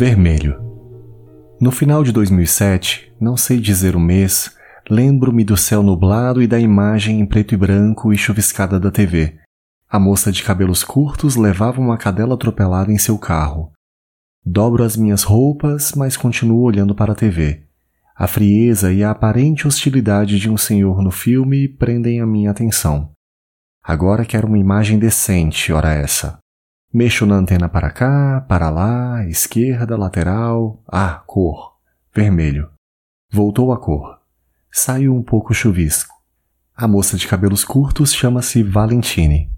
Vermelho. No final de 2007, não sei dizer o mês, lembro-me do céu nublado e da imagem em preto e branco e chuviscada da TV. A moça de cabelos curtos levava uma cadela atropelada em seu carro. Dobro as minhas roupas, mas continuo olhando para a TV. A frieza e a aparente hostilidade de um senhor no filme prendem a minha atenção. Agora quero uma imagem decente, ora essa. Mexo na antena para cá, para lá, esquerda, lateral. Ah, cor. Vermelho. Voltou a cor. Saiu um pouco chuvisco. A moça de cabelos curtos chama-se Valentine.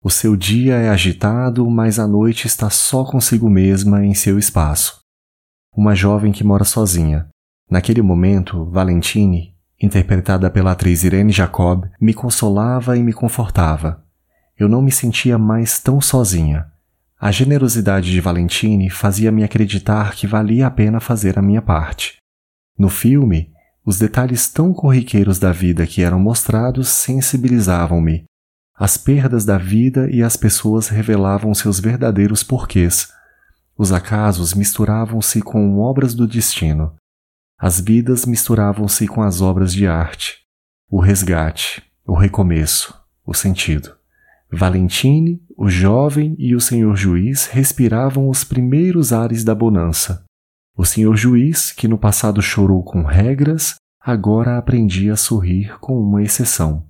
O seu dia é agitado, mas a noite está só consigo mesma em seu espaço. Uma jovem que mora sozinha. Naquele momento, Valentine, interpretada pela atriz Irene Jacob, me consolava e me confortava eu não me sentia mais tão sozinha. A generosidade de Valentine fazia-me acreditar que valia a pena fazer a minha parte. No filme, os detalhes tão corriqueiros da vida que eram mostrados sensibilizavam-me. As perdas da vida e as pessoas revelavam seus verdadeiros porquês. Os acasos misturavam-se com obras do destino. As vidas misturavam-se com as obras de arte. O resgate, o recomeço, o sentido. Valentine, o jovem e o senhor juiz respiravam os primeiros ares da bonança. O senhor juiz, que no passado chorou com regras, agora aprendia a sorrir com uma exceção.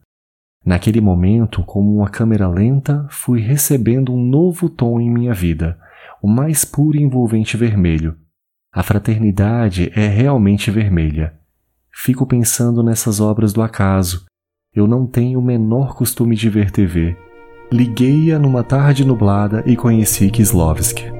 Naquele momento, como uma câmera lenta, fui recebendo um novo tom em minha vida, o mais puro e envolvente vermelho. A fraternidade é realmente vermelha. Fico pensando nessas obras do acaso. Eu não tenho o menor costume de ver TV Liguei-a numa tarde nublada e conheci Kislovski.